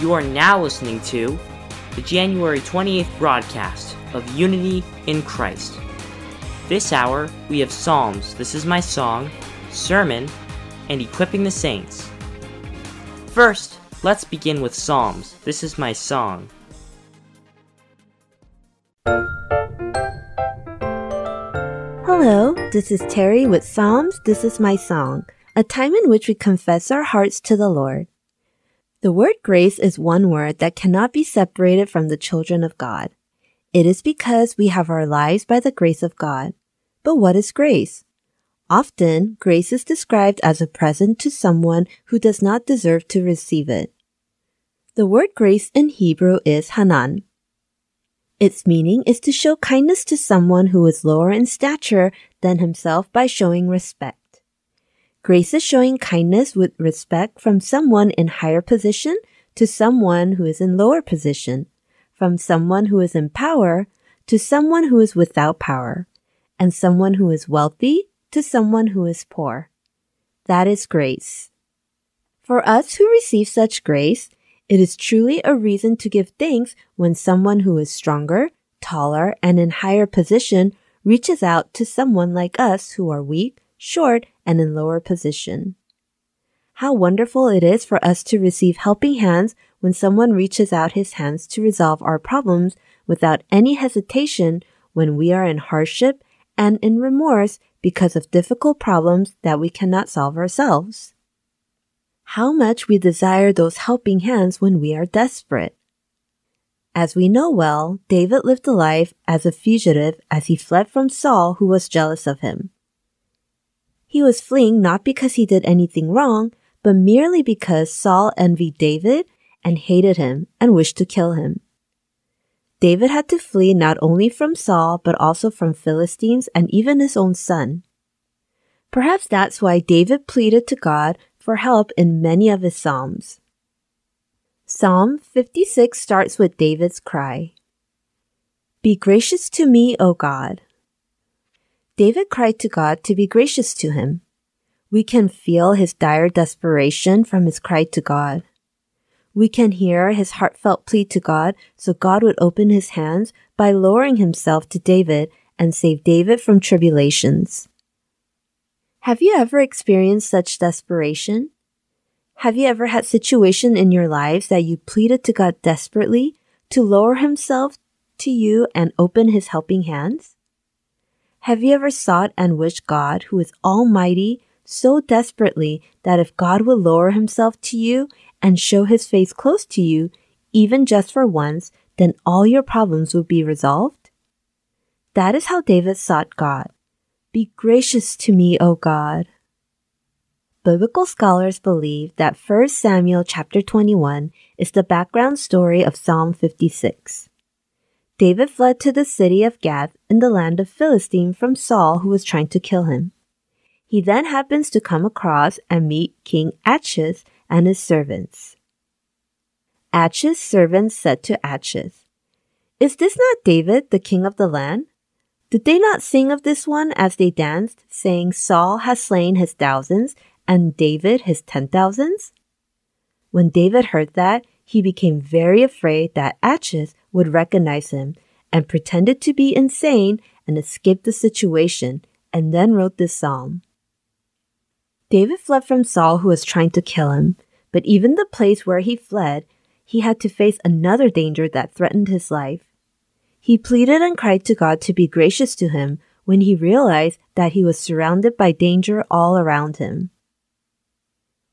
You are now listening to the January 28th broadcast of Unity in Christ. This hour, we have Psalms, This Is My Song, Sermon, and Equipping the Saints. First, let's begin with Psalms, This Is My Song. Hello, this is Terry with Psalms, This Is My Song, a time in which we confess our hearts to the Lord. The word grace is one word that cannot be separated from the children of God. It is because we have our lives by the grace of God. But what is grace? Often, grace is described as a present to someone who does not deserve to receive it. The word grace in Hebrew is hanan. Its meaning is to show kindness to someone who is lower in stature than himself by showing respect. Grace is showing kindness with respect from someone in higher position to someone who is in lower position, from someone who is in power to someone who is without power, and someone who is wealthy to someone who is poor. That is grace. For us who receive such grace, it is truly a reason to give thanks when someone who is stronger, taller, and in higher position reaches out to someone like us who are weak, short, and in lower position. How wonderful it is for us to receive helping hands when someone reaches out his hands to resolve our problems without any hesitation when we are in hardship and in remorse because of difficult problems that we cannot solve ourselves how much we desire those helping hands when we are desperate. As we know well, David lived a life as a fugitive as he fled from Saul who was jealous of him. He was fleeing not because he did anything wrong, but merely because Saul envied David and hated him and wished to kill him. David had to flee not only from Saul, but also from Philistines and even his own son. Perhaps that's why David pleaded to God for help in many of his Psalms. Psalm 56 starts with David's cry Be gracious to me, O God. David cried to God to be gracious to him. We can feel his dire desperation from his cry to God. We can hear his heartfelt plea to God so God would open his hands by lowering himself to David and save David from tribulations. Have you ever experienced such desperation? Have you ever had situation in your lives that you pleaded to God desperately to lower himself to you and open his helping hands? Have you ever sought and wished God, who is almighty, so desperately that if God would lower himself to you and show his face close to you, even just for once, then all your problems would be resolved? That is how David sought God. Be gracious to me, O God. Biblical scholars believe that 1 Samuel chapter 21 is the background story of Psalm 56. David fled to the city of Gath in the land of Philistine from Saul who was trying to kill him. He then happens to come across and meet King Achish and his servants. Achish's servants said to Achish, Is this not David, the king of the land? Did they not sing of this one as they danced, saying, Saul has slain his thousands and David his ten thousands? When David heard that, he became very afraid that Achish would recognize him and pretended to be insane and escaped the situation and then wrote this psalm. David fled from Saul who was trying to kill him, but even the place where he fled, he had to face another danger that threatened his life. He pleaded and cried to God to be gracious to him when he realized that he was surrounded by danger all around him.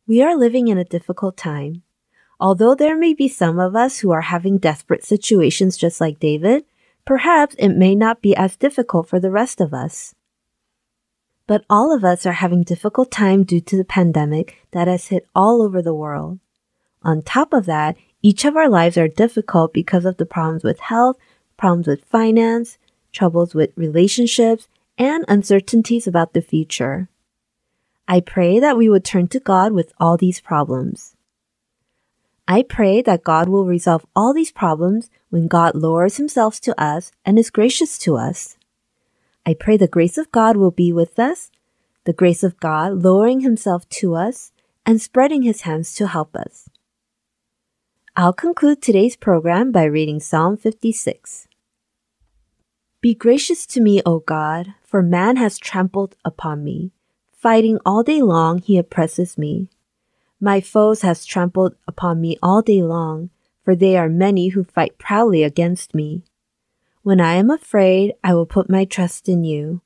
We are living in a difficult time. Although there may be some of us who are having desperate situations just like David, perhaps it may not be as difficult for the rest of us. But all of us are having difficult time due to the pandemic that has hit all over the world. On top of that, each of our lives are difficult because of the problems with health, problems with finance, troubles with relationships, and uncertainties about the future. I pray that we would turn to God with all these problems. I pray that God will resolve all these problems when God lowers himself to us and is gracious to us. I pray the grace of God will be with us, the grace of God lowering himself to us and spreading his hands to help us. I'll conclude today's program by reading Psalm 56. Be gracious to me, O God, for man has trampled upon me. Fighting all day long, he oppresses me. My foes has trampled upon me all day long, for they are many who fight proudly against me. When I am afraid, I will put my trust in you.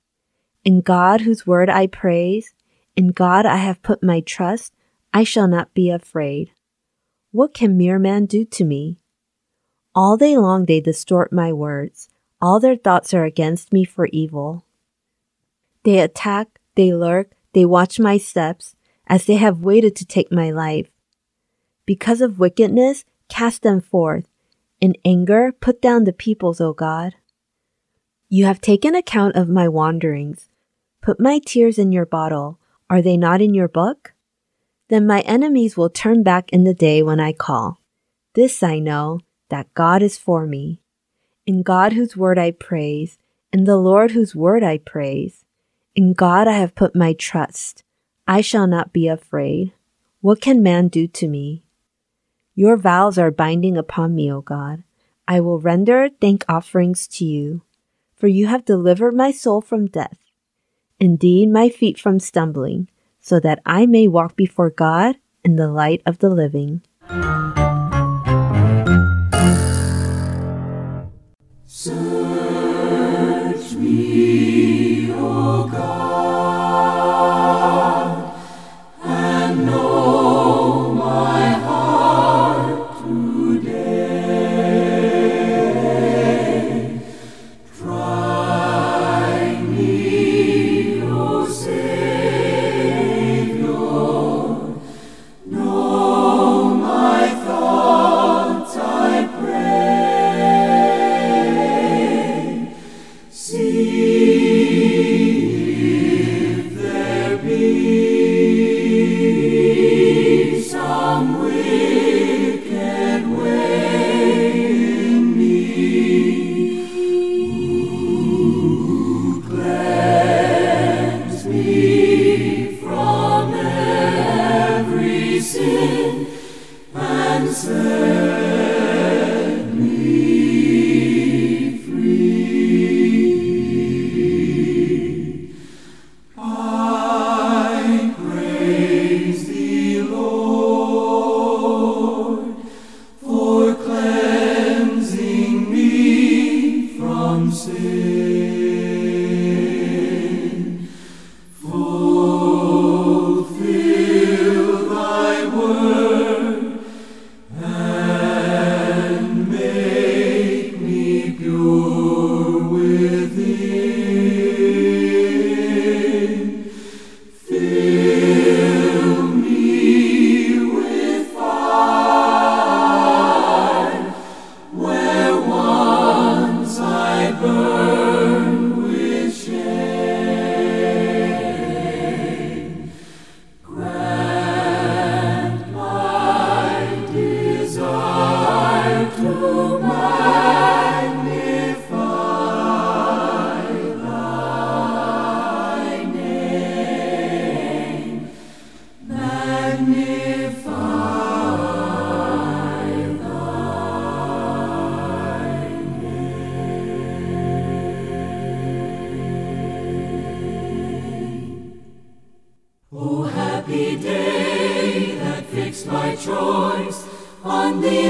In God whose word I praise, in God I have put my trust, I shall not be afraid. What can mere man do to me? All day long they distort my words. All their thoughts are against me for evil. They attack, they lurk, they watch my steps, as they have waited to take my life. Because of wickedness, cast them forth. In anger, put down the peoples, O God. You have taken account of my wanderings. Put my tears in your bottle. Are they not in your book? Then my enemies will turn back in the day when I call. This I know, that God is for me. In God whose word I praise, in the Lord whose word I praise. In God I have put my trust. I shall not be afraid. What can man do to me? Your vows are binding upon me, O God. I will render thank offerings to you, for you have delivered my soul from death, indeed my feet from stumbling so that I may walk before God in the light of the living.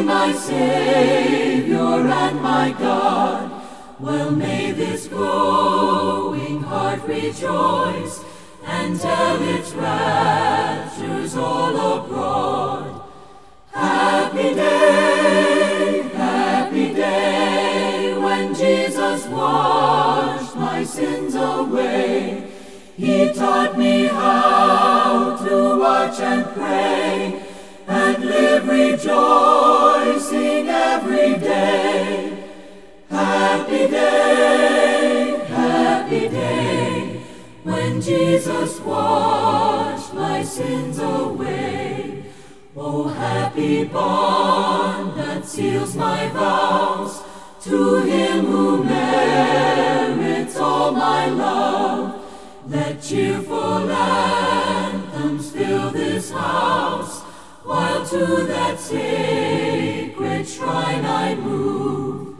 My Savior and my God. Well may this growing heart rejoice and tell its raptures all abroad. Happy day, happy day, when Jesus washed my sins away. He taught me how to watch and pray live rejoicing every day. Happy day, happy day, when Jesus washed my sins away. Oh, happy bond that seals my vows to him who merits all my love. Let cheerful anthems fill this house, while to that sacred shrine I move.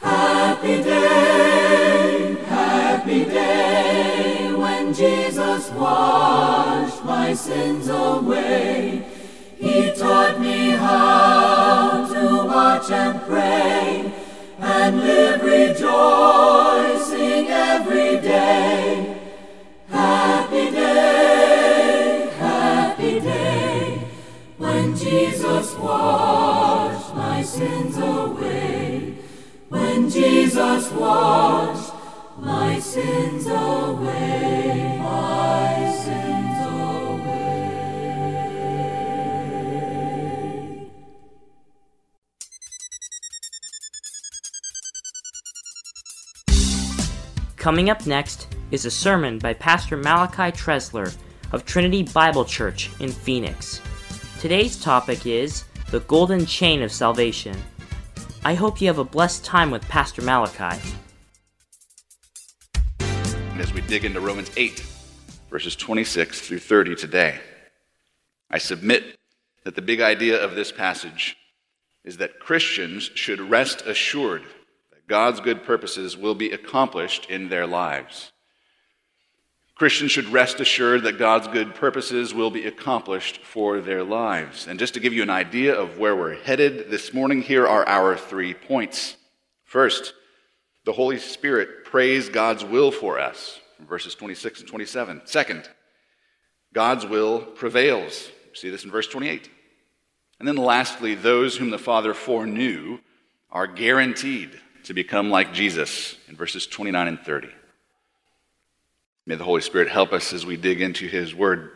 Happy day, happy day, when Jesus washed my sins away. He taught me how to watch and pray and live rejoicing every day. Washed my sins away. When Jesus washed my sins away, my sins away. Coming up next is a sermon by Pastor Malachi Tresler of Trinity Bible Church in Phoenix. Today's topic is the golden chain of salvation. I hope you have a blessed time with Pastor Malachi. As we dig into Romans 8, verses 26 through 30 today, I submit that the big idea of this passage is that Christians should rest assured that God's good purposes will be accomplished in their lives. Christians should rest assured that God's good purposes will be accomplished for their lives. And just to give you an idea of where we're headed this morning, here are our three points. First, the Holy Spirit prays God's will for us, verses 26 and 27. Second, God's will prevails. See this in verse 28. And then lastly, those whom the Father foreknew are guaranteed to become like Jesus in verses 29 and 30. May the Holy Spirit help us as we dig into His Word.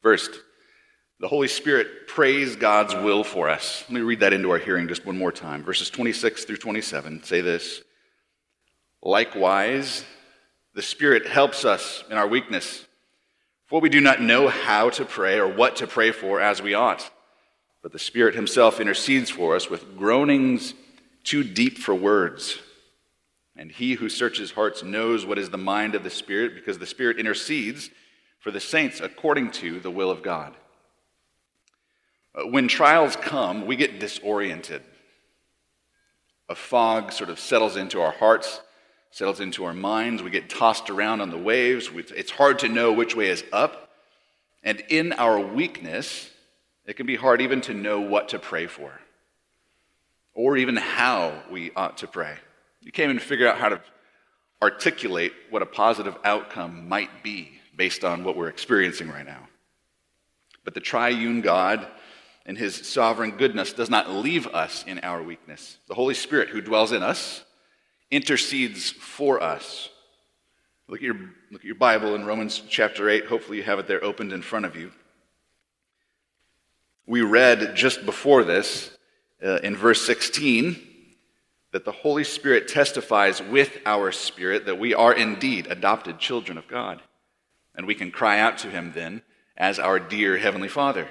First, the Holy Spirit prays God's will for us. Let me read that into our hearing just one more time. Verses 26 through 27 say this Likewise, the Spirit helps us in our weakness, for we do not know how to pray or what to pray for as we ought. But the Spirit Himself intercedes for us with groanings too deep for words. And he who searches hearts knows what is the mind of the Spirit, because the Spirit intercedes for the saints according to the will of God. Uh, when trials come, we get disoriented. A fog sort of settles into our hearts, settles into our minds. We get tossed around on the waves. It's hard to know which way is up. And in our weakness, it can be hard even to know what to pray for or even how we ought to pray. You can't even figure out how to articulate what a positive outcome might be based on what we're experiencing right now. But the triune God and his sovereign goodness does not leave us in our weakness. The Holy Spirit, who dwells in us, intercedes for us. Look at your, look at your Bible in Romans chapter 8. Hopefully, you have it there opened in front of you. We read just before this uh, in verse 16 that the Holy Spirit testifies with our spirit that we are indeed adopted children of God. And we can cry out to him then as our dear Heavenly Father,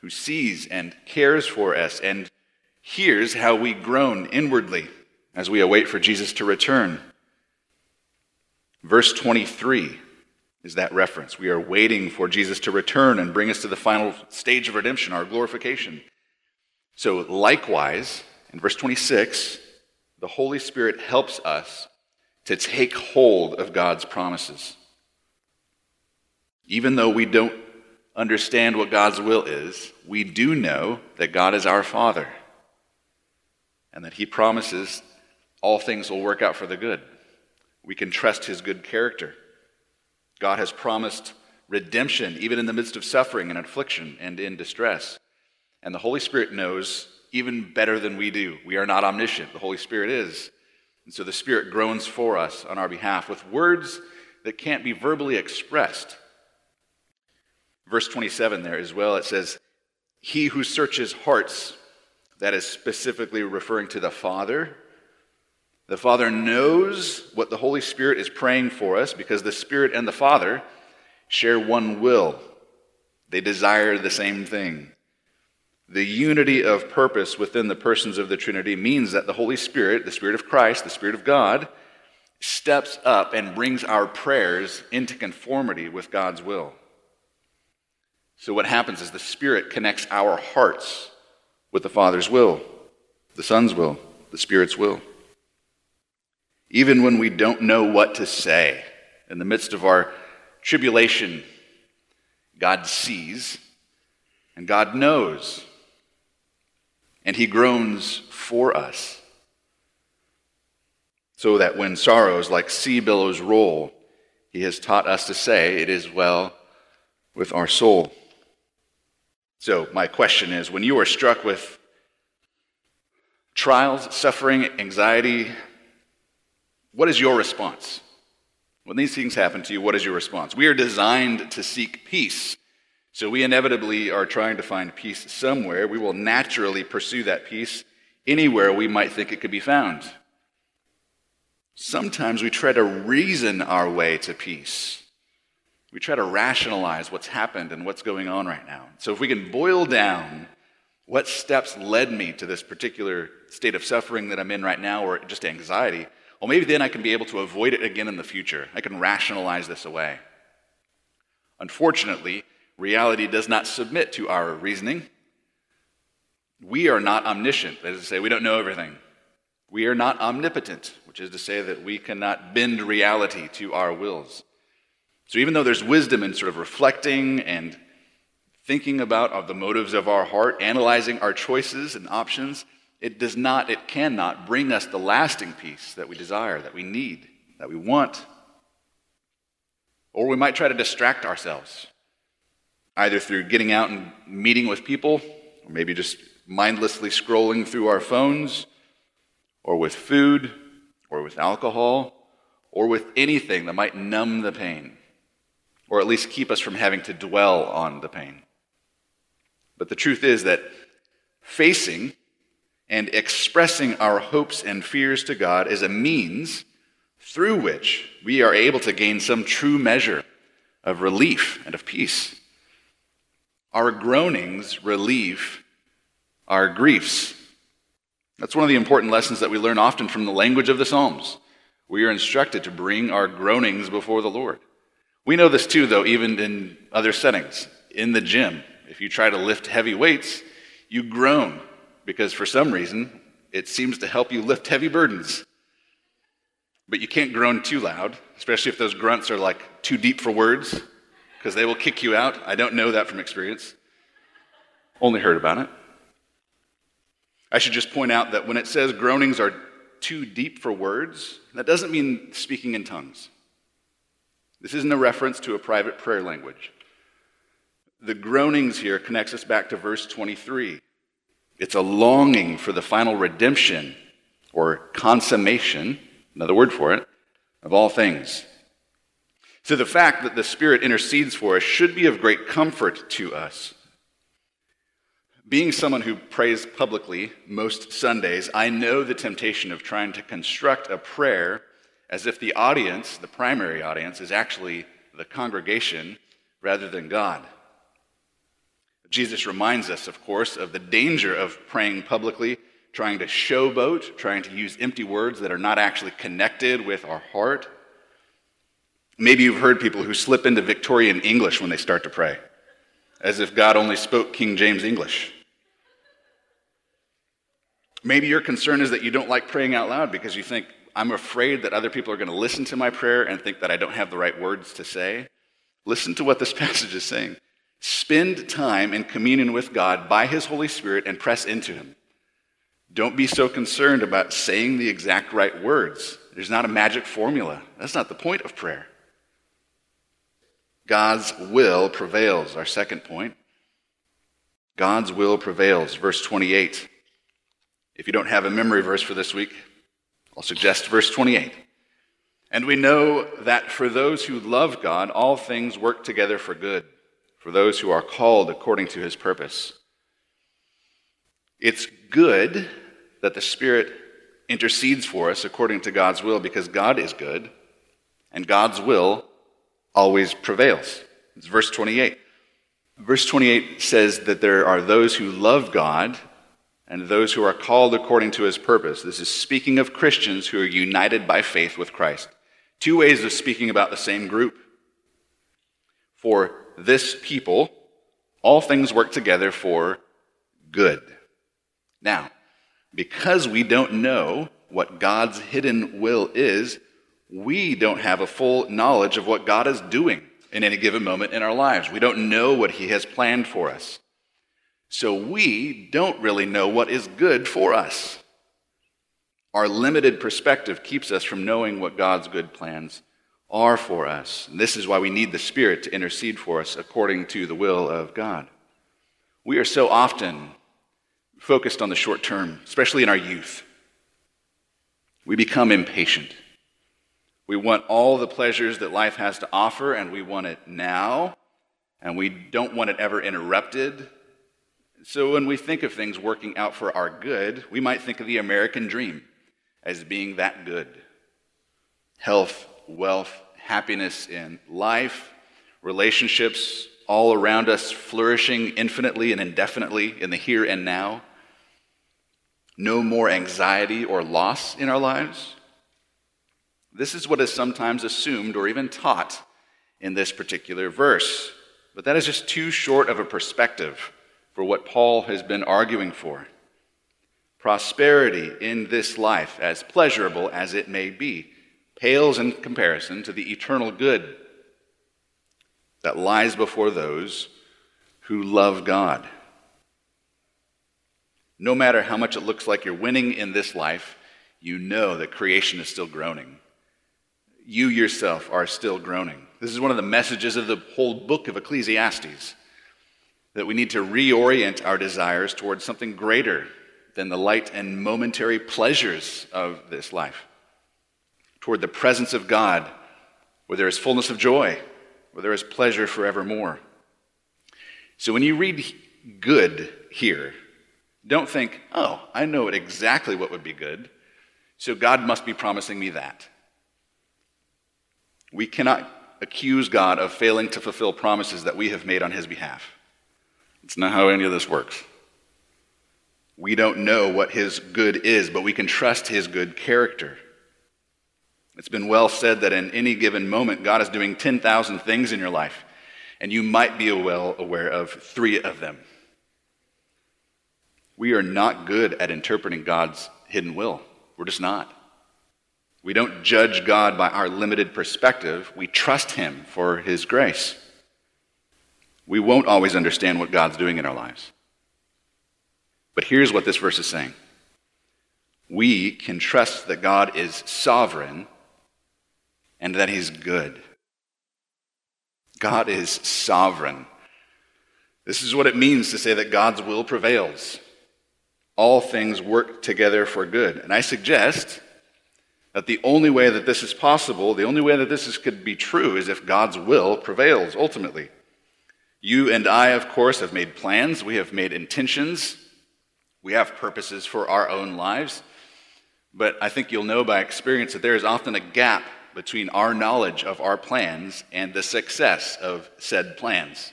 who sees and cares for us and hears how we groan inwardly as we await for Jesus to return. Verse 23 is that reference. We are waiting for Jesus to return and bring us to the final stage of redemption, our glorification. So, likewise, in verse 26, the Holy Spirit helps us to take hold of God's promises. Even though we don't understand what God's will is, we do know that God is our Father and that He promises all things will work out for the good. We can trust His good character. God has promised redemption even in the midst of suffering and affliction and in distress. And the Holy Spirit knows even better than we do. We are not omniscient, the Holy Spirit is. And so the Spirit groans for us on our behalf with words that can't be verbally expressed. Verse 27 there as well, it says, He who searches hearts, that is specifically referring to the Father. The Father knows what the Holy Spirit is praying for us because the Spirit and the Father share one will. They desire the same thing. The unity of purpose within the persons of the Trinity means that the Holy Spirit, the Spirit of Christ, the Spirit of God, steps up and brings our prayers into conformity with God's will. So, what happens is the Spirit connects our hearts with the Father's will, the Son's will, the Spirit's will. Even when we don't know what to say, in the midst of our tribulation, God sees, and God knows, and He groans for us. So that when sorrows like sea billows roll, He has taught us to say, It is well with our soul. So, my question is when you are struck with trials, suffering, anxiety, what is your response? When these things happen to you, what is your response? We are designed to seek peace. So we inevitably are trying to find peace somewhere. We will naturally pursue that peace anywhere we might think it could be found. Sometimes we try to reason our way to peace. We try to rationalize what's happened and what's going on right now. So if we can boil down what steps led me to this particular state of suffering that I'm in right now or just anxiety, well, maybe then I can be able to avoid it again in the future. I can rationalize this away. Unfortunately, reality does not submit to our reasoning. We are not omniscient, that is to say, we don't know everything. We are not omnipotent, which is to say that we cannot bend reality to our wills. So even though there's wisdom in sort of reflecting and thinking about the motives of our heart, analyzing our choices and options, it does not, it cannot bring us the lasting peace that we desire, that we need, that we want. Or we might try to distract ourselves, either through getting out and meeting with people, or maybe just mindlessly scrolling through our phones, or with food, or with alcohol, or with anything that might numb the pain, or at least keep us from having to dwell on the pain. But the truth is that facing and expressing our hopes and fears to God is a means through which we are able to gain some true measure of relief and of peace. Our groanings relieve our griefs. That's one of the important lessons that we learn often from the language of the Psalms. We are instructed to bring our groanings before the Lord. We know this too, though, even in other settings. In the gym, if you try to lift heavy weights, you groan because for some reason it seems to help you lift heavy burdens. But you can't groan too loud, especially if those grunts are like too deep for words, because they will kick you out. I don't know that from experience, only heard about it. I should just point out that when it says groanings are too deep for words, that doesn't mean speaking in tongues. This isn't a reference to a private prayer language. The groanings here connects us back to verse 23 it's a longing for the final redemption or consummation, another word for it, of all things. So the fact that the Spirit intercedes for us should be of great comfort to us. Being someone who prays publicly most Sundays, I know the temptation of trying to construct a prayer as if the audience, the primary audience, is actually the congregation rather than God. Jesus reminds us, of course, of the danger of praying publicly, trying to showboat, trying to use empty words that are not actually connected with our heart. Maybe you've heard people who slip into Victorian English when they start to pray, as if God only spoke King James English. Maybe your concern is that you don't like praying out loud because you think, I'm afraid that other people are going to listen to my prayer and think that I don't have the right words to say. Listen to what this passage is saying. Spend time in communion with God by His Holy Spirit and press into Him. Don't be so concerned about saying the exact right words. There's not a magic formula. That's not the point of prayer. God's will prevails, our second point. God's will prevails, verse 28. If you don't have a memory verse for this week, I'll suggest verse 28. And we know that for those who love God, all things work together for good for those who are called according to his purpose. It's good that the Spirit intercedes for us according to God's will because God is good and God's will always prevails. It's verse 28. Verse 28 says that there are those who love God and those who are called according to his purpose. This is speaking of Christians who are united by faith with Christ. Two ways of speaking about the same group. For this people, all things work together for good. Now, because we don't know what God's hidden will is, we don't have a full knowledge of what God is doing. in any given moment in our lives. We don't know what He has planned for us. So we don't really know what is good for us. Our limited perspective keeps us from knowing what God's good plans are for us. And this is why we need the Spirit to intercede for us according to the will of God. We are so often focused on the short term, especially in our youth. We become impatient. We want all the pleasures that life has to offer, and we want it now, and we don't want it ever interrupted. So, when we think of things working out for our good, we might think of the American dream as being that good health, wealth, happiness in life, relationships all around us flourishing infinitely and indefinitely in the here and now, no more anxiety or loss in our lives. This is what is sometimes assumed or even taught in this particular verse. But that is just too short of a perspective for what Paul has been arguing for. Prosperity in this life, as pleasurable as it may be, pales in comparison to the eternal good that lies before those who love God. No matter how much it looks like you're winning in this life, you know that creation is still groaning. You yourself are still groaning. This is one of the messages of the whole book of Ecclesiastes that we need to reorient our desires towards something greater than the light and momentary pleasures of this life, toward the presence of God, where there is fullness of joy, where there is pleasure forevermore. So when you read good here, don't think, oh, I know exactly what would be good, so God must be promising me that. We cannot accuse God of failing to fulfill promises that we have made on his behalf. It's not how any of this works. We don't know what his good is, but we can trust his good character. It's been well said that in any given moment, God is doing 10,000 things in your life, and you might be well aware of three of them. We are not good at interpreting God's hidden will. We're just not. We don't judge God by our limited perspective, we trust Him for His grace. We won't always understand what God's doing in our lives. But here's what this verse is saying we can trust that God is sovereign and that He's good. God is sovereign. This is what it means to say that God's will prevails. All things work together for good. And I suggest that the only way that this is possible, the only way that this is, could be true, is if God's will prevails ultimately. You and I, of course, have made plans, we have made intentions, we have purposes for our own lives, but I think you'll know by experience that there is often a gap between our knowledge of our plans and the success of said plans.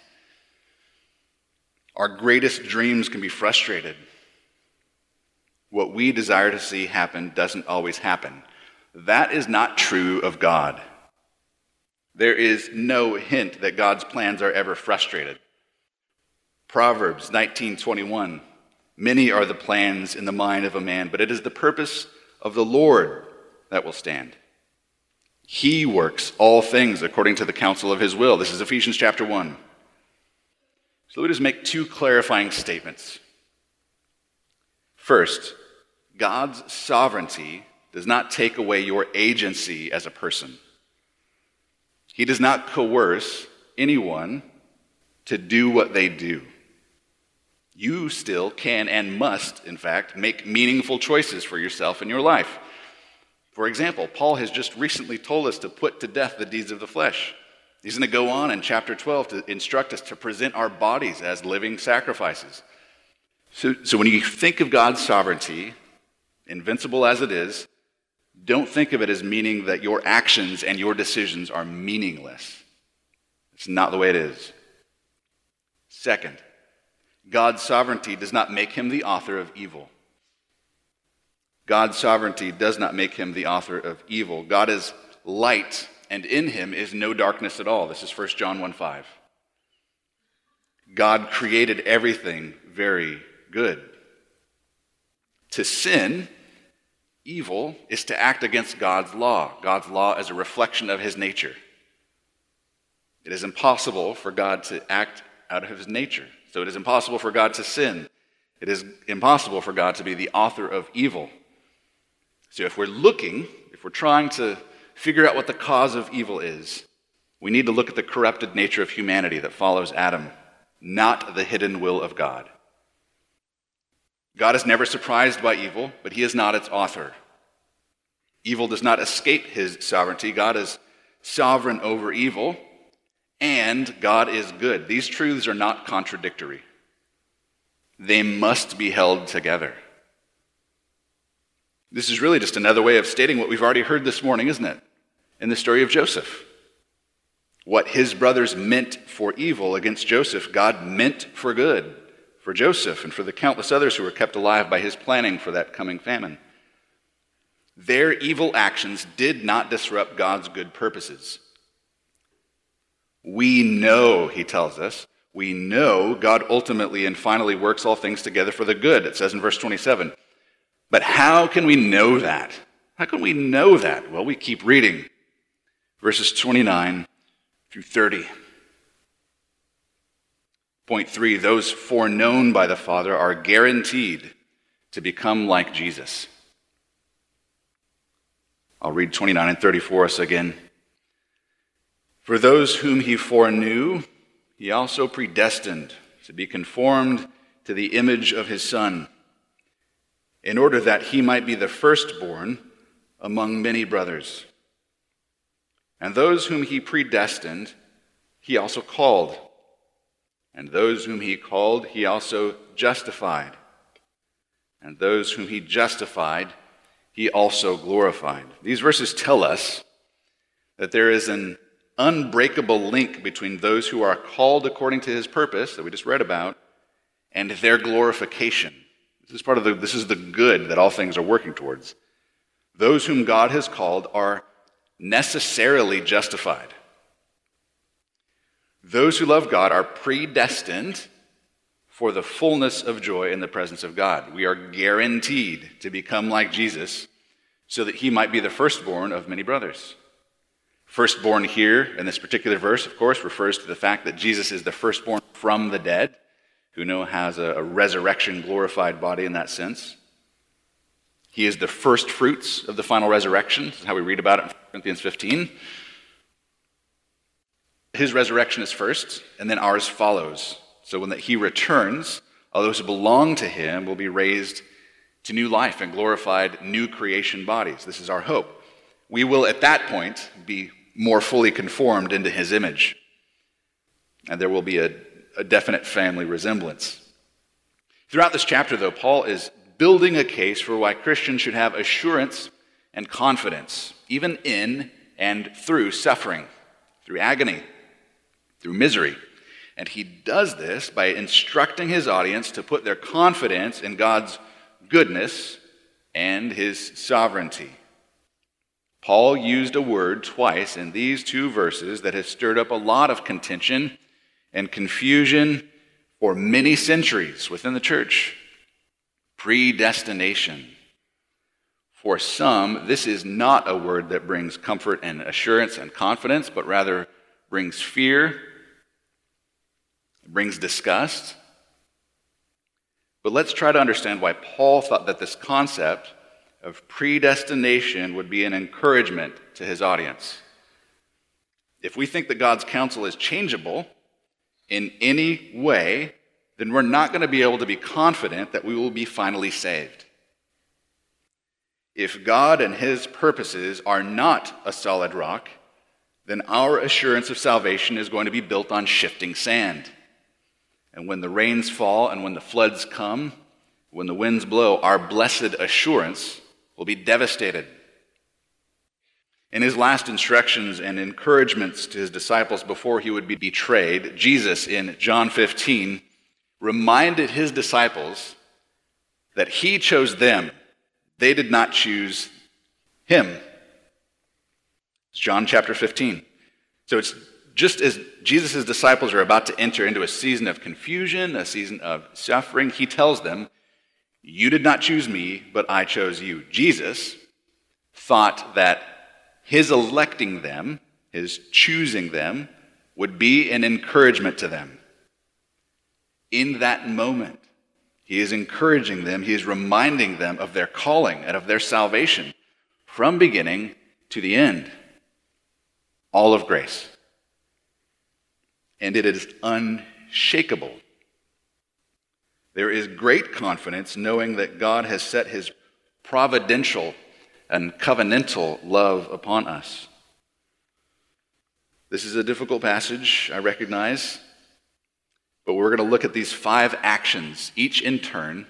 Our greatest dreams can be frustrated. What we desire to see happen doesn't always happen. That is not true of God. There is no hint that God's plans are ever frustrated. Proverbs 19:21 Many are the plans in the mind of a man, but it is the purpose of the Lord that will stand. He works all things according to the counsel of his will. This is Ephesians chapter 1. So let me just make two clarifying statements. First, God's sovereignty does not take away your agency as a person. He does not coerce anyone to do what they do. You still can and must, in fact, make meaningful choices for yourself and your life. For example, Paul has just recently told us to put to death the deeds of the flesh. He's going to go on in chapter 12 to instruct us to present our bodies as living sacrifices. So, so when you think of God's sovereignty, invincible as it is, don't think of it as meaning that your actions and your decisions are meaningless. It's not the way it is. Second, God's sovereignty does not make him the author of evil. God's sovereignty does not make him the author of evil. God is light, and in him is no darkness at all. This is 1 John 1 5. God created everything very good. To sin Evil is to act against God's law, God's law is a reflection of his nature. It is impossible for God to act out of his nature. So it is impossible for God to sin. It is impossible for God to be the author of evil. So if we're looking, if we're trying to figure out what the cause of evil is, we need to look at the corrupted nature of humanity that follows Adam, not the hidden will of God. God is never surprised by evil, but he is not its author. Evil does not escape his sovereignty. God is sovereign over evil, and God is good. These truths are not contradictory, they must be held together. This is really just another way of stating what we've already heard this morning, isn't it? In the story of Joseph. What his brothers meant for evil against Joseph, God meant for good for Joseph and for the countless others who were kept alive by his planning for that coming famine. Their evil actions did not disrupt God's good purposes. We know, he tells us, we know God ultimately and finally works all things together for the good, it says in verse 27. But how can we know that? How can we know that? Well, we keep reading verses 29 through 30. Point three those foreknown by the Father are guaranteed to become like Jesus. I'll read 29 and 30 for us again. For those whom he foreknew, he also predestined to be conformed to the image of his Son, in order that he might be the firstborn among many brothers. And those whom he predestined, he also called. And those whom he called, he also justified. And those whom he justified, he also glorified. These verses tell us that there is an unbreakable link between those who are called according to his purpose that we just read about and their glorification. This is part of the this is the good that all things are working towards. Those whom God has called are necessarily justified. Those who love God are predestined for the fullness of joy in the presence of God. We are guaranteed to become like Jesus so that he might be the firstborn of many brothers. Firstborn here in this particular verse, of course, refers to the fact that Jesus is the firstborn from the dead, who now has a, resurrection glorified body in that sense. He is the first fruits of the final resurrection. This is how we read about it in Corinthians 15. His resurrection is first, and then ours follows. So when he returns, all those who belong to him will be raised to new life and glorified new creation bodies. This is our hope. We will, at that point, be more fully conformed into his image. And there will be a, a definite family resemblance. Throughout this chapter, though, Paul is building a case for why Christians should have assurance and confidence, even in and through suffering, through agony, through misery. And he does this by instructing his audience to put their confidence in God's goodness and his sovereignty. Paul used a word twice in these two verses that has stirred up a lot of contention and confusion for many centuries within the church predestination. For some, this is not a word that brings comfort and assurance and confidence, but rather brings fear it brings disgust. But let's try to understand why Paul thought that this concept of predestination would be an encouragement to his audience. If we think that God's counsel is changeable in any way, then we're not going to be able to be confident that we will be finally saved. If God and his purposes are not a solid rock, then our assurance of salvation is going to be built on shifting sand. And when the rains fall and when the floods come, when the winds blow, our blessed assurance will be devastated. In his last instructions and encouragements to his disciples before he would be betrayed, Jesus in John 15 reminded his disciples that he chose them. They did not choose him. It's John chapter 15. So it's just as Jesus' disciples are about to enter into a season of confusion, a season of suffering, he tells them, You did not choose me, but I chose you. Jesus thought that his electing them, his choosing them, would be an encouragement to them. In that moment, he is encouraging them, he is reminding them of their calling and of their salvation from beginning to the end. All of grace. And it is unshakable. There is great confidence knowing that God has set his providential and covenantal love upon us. This is a difficult passage, I recognize, but we're going to look at these five actions, each in turn,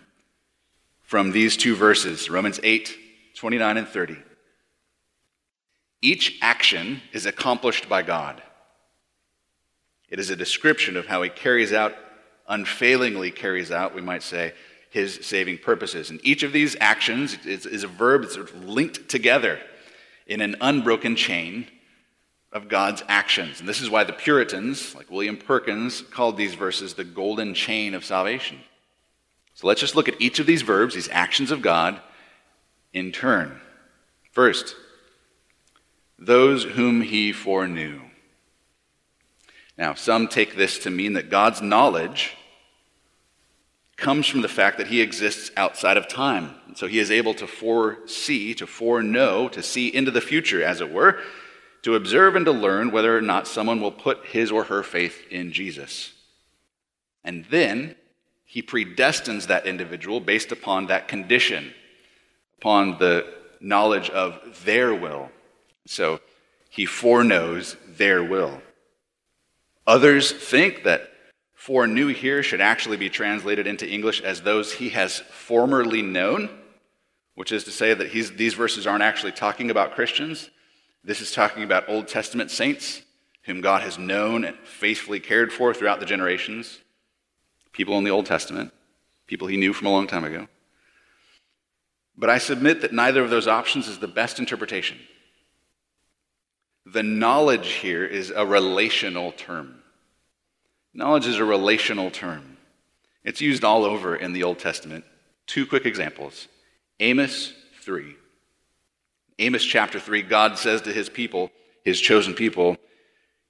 from these two verses Romans 8, 29 and 30. Each action is accomplished by God. It is a description of how he carries out, unfailingly carries out, we might say, his saving purposes. And each of these actions is, is a verb that's sort of linked together in an unbroken chain of God's actions. And this is why the Puritans, like William Perkins, called these verses the golden chain of salvation. So let's just look at each of these verbs, these actions of God, in turn. First, those whom he foreknew. Now, some take this to mean that God's knowledge comes from the fact that he exists outside of time. And so he is able to foresee, to foreknow, to see into the future, as it were, to observe and to learn whether or not someone will put his or her faith in Jesus. And then he predestines that individual based upon that condition, upon the knowledge of their will. So he foreknows their will. Others think that foreknew here should actually be translated into English as those he has formerly known, which is to say that these verses aren't actually talking about Christians. This is talking about Old Testament saints whom God has known and faithfully cared for throughout the generations. People in the Old Testament, people he knew from a long time ago. But I submit that neither of those options is the best interpretation. The knowledge here is a relational term. Knowledge is a relational term. It's used all over in the Old Testament. Two quick examples Amos 3. Amos chapter 3, God says to his people, his chosen people,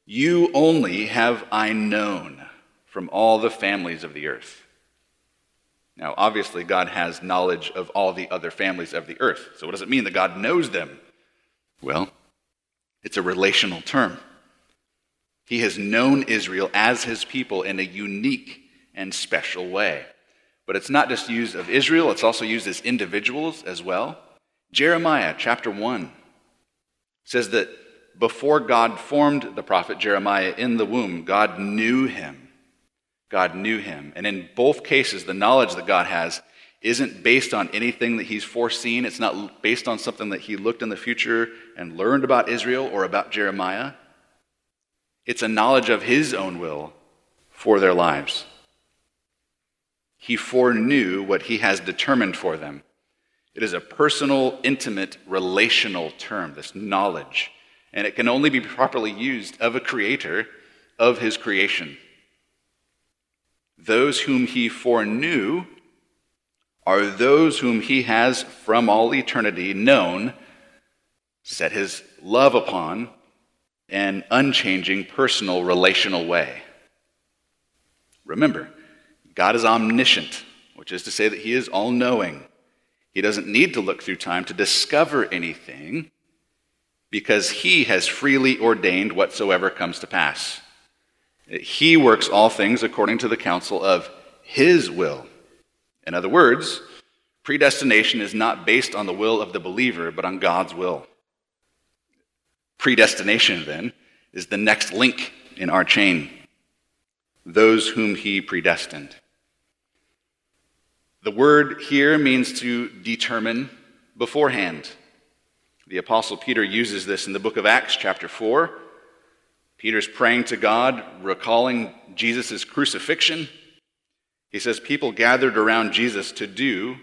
You only have I known from all the families of the earth. Now, obviously, God has knowledge of all the other families of the earth. So, what does it mean that God knows them? Well, it's a relational term. He has known Israel as his people in a unique and special way. But it's not just used of Israel, it's also used as individuals as well. Jeremiah chapter 1 says that before God formed the prophet Jeremiah in the womb, God knew him. God knew him. And in both cases, the knowledge that God has isn't based on anything that he's foreseen. It's not based on something that he looked in the future and learned about Israel or about Jeremiah. It's a knowledge of his own will for their lives. He foreknew what he has determined for them. It is a personal, intimate, relational term, this knowledge. And it can only be properly used of a creator of his creation. Those whom he foreknew are those whom he has from all eternity known, set his love upon, an unchanging, personal, relational way. Remember, God is omniscient, which is to say that he is all knowing. He doesn't need to look through time to discover anything because he has freely ordained whatsoever comes to pass. He works all things according to the counsel of his will. In other words, predestination is not based on the will of the believer, but on God's will. Predestination, then, is the next link in our chain those whom he predestined. The word here means to determine beforehand. The Apostle Peter uses this in the book of Acts, chapter 4. Peter's praying to God, recalling Jesus' crucifixion. He says, People gathered around Jesus to do,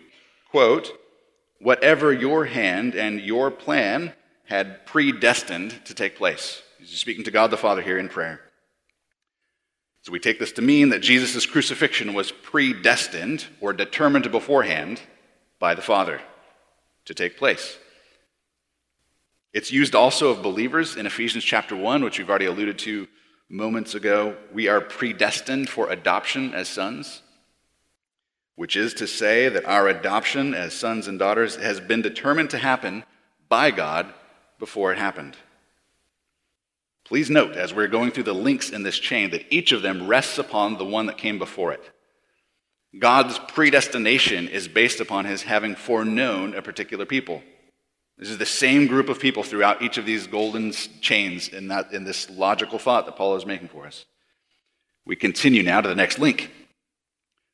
quote, whatever your hand and your plan had predestined to take place. He's speaking to God the Father here in prayer. So we take this to mean that Jesus' crucifixion was predestined or determined beforehand by the Father to take place. It's used also of believers in Ephesians chapter 1, which we've already alluded to moments ago, we are predestined for adoption as sons, which is to say that our adoption as sons and daughters has been determined to happen by God before it happened. Please note, as we're going through the links in this chain, that each of them rests upon the one that came before it. God's predestination is based upon his having foreknown a particular people. This is the same group of people throughout each of these golden chains in, that, in this logical thought that Paul is making for us. We continue now to the next link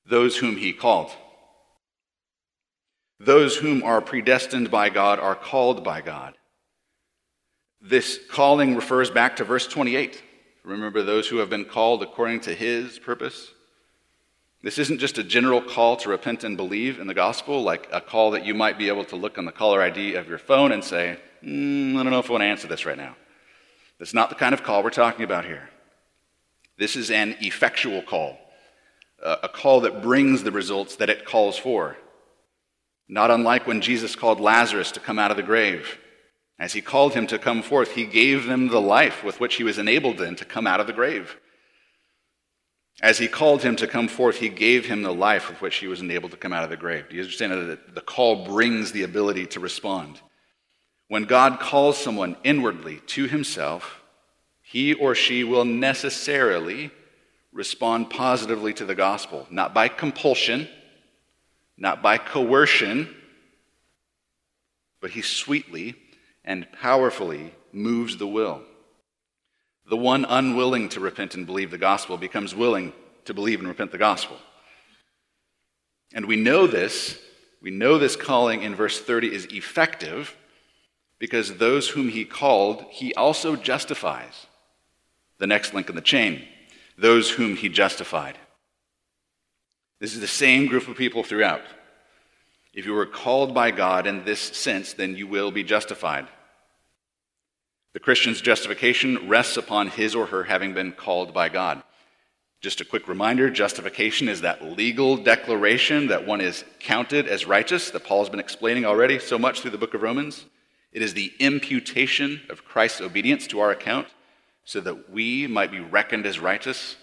those whom he called. Those whom are predestined by God are called by God. This calling refers back to verse 28. Remember those who have been called according to his purpose? This isn't just a general call to repent and believe in the gospel, like a call that you might be able to look on the caller ID of your phone and say, mm, I don't know if I want to answer this right now. That's not the kind of call we're talking about here. This is an effectual call, a call that brings the results that it calls for. Not unlike when Jesus called Lazarus to come out of the grave. As he called him to come forth, he gave them the life with which he was enabled then to come out of the grave. As he called him to come forth, he gave him the life with which he was enabled to come out of the grave. Do you understand that the call brings the ability to respond? When God calls someone inwardly to himself, he or she will necessarily respond positively to the gospel, not by compulsion, not by coercion, but he sweetly and powerfully moves the will. The one unwilling to repent and believe the gospel becomes willing to believe and repent the gospel. And we know this, we know this calling in verse 30 is effective because those whom he called, he also justifies. The next link in the chain those whom he justified. This is the same group of people throughout. If you were called by God in this sense, then you will be justified. The Christian's justification rests upon his or her having been called by God. Just a quick reminder justification is that legal declaration that one is counted as righteous that Paul has been explaining already so much through the book of Romans. It is the imputation of Christ's obedience to our account so that we might be reckoned as righteous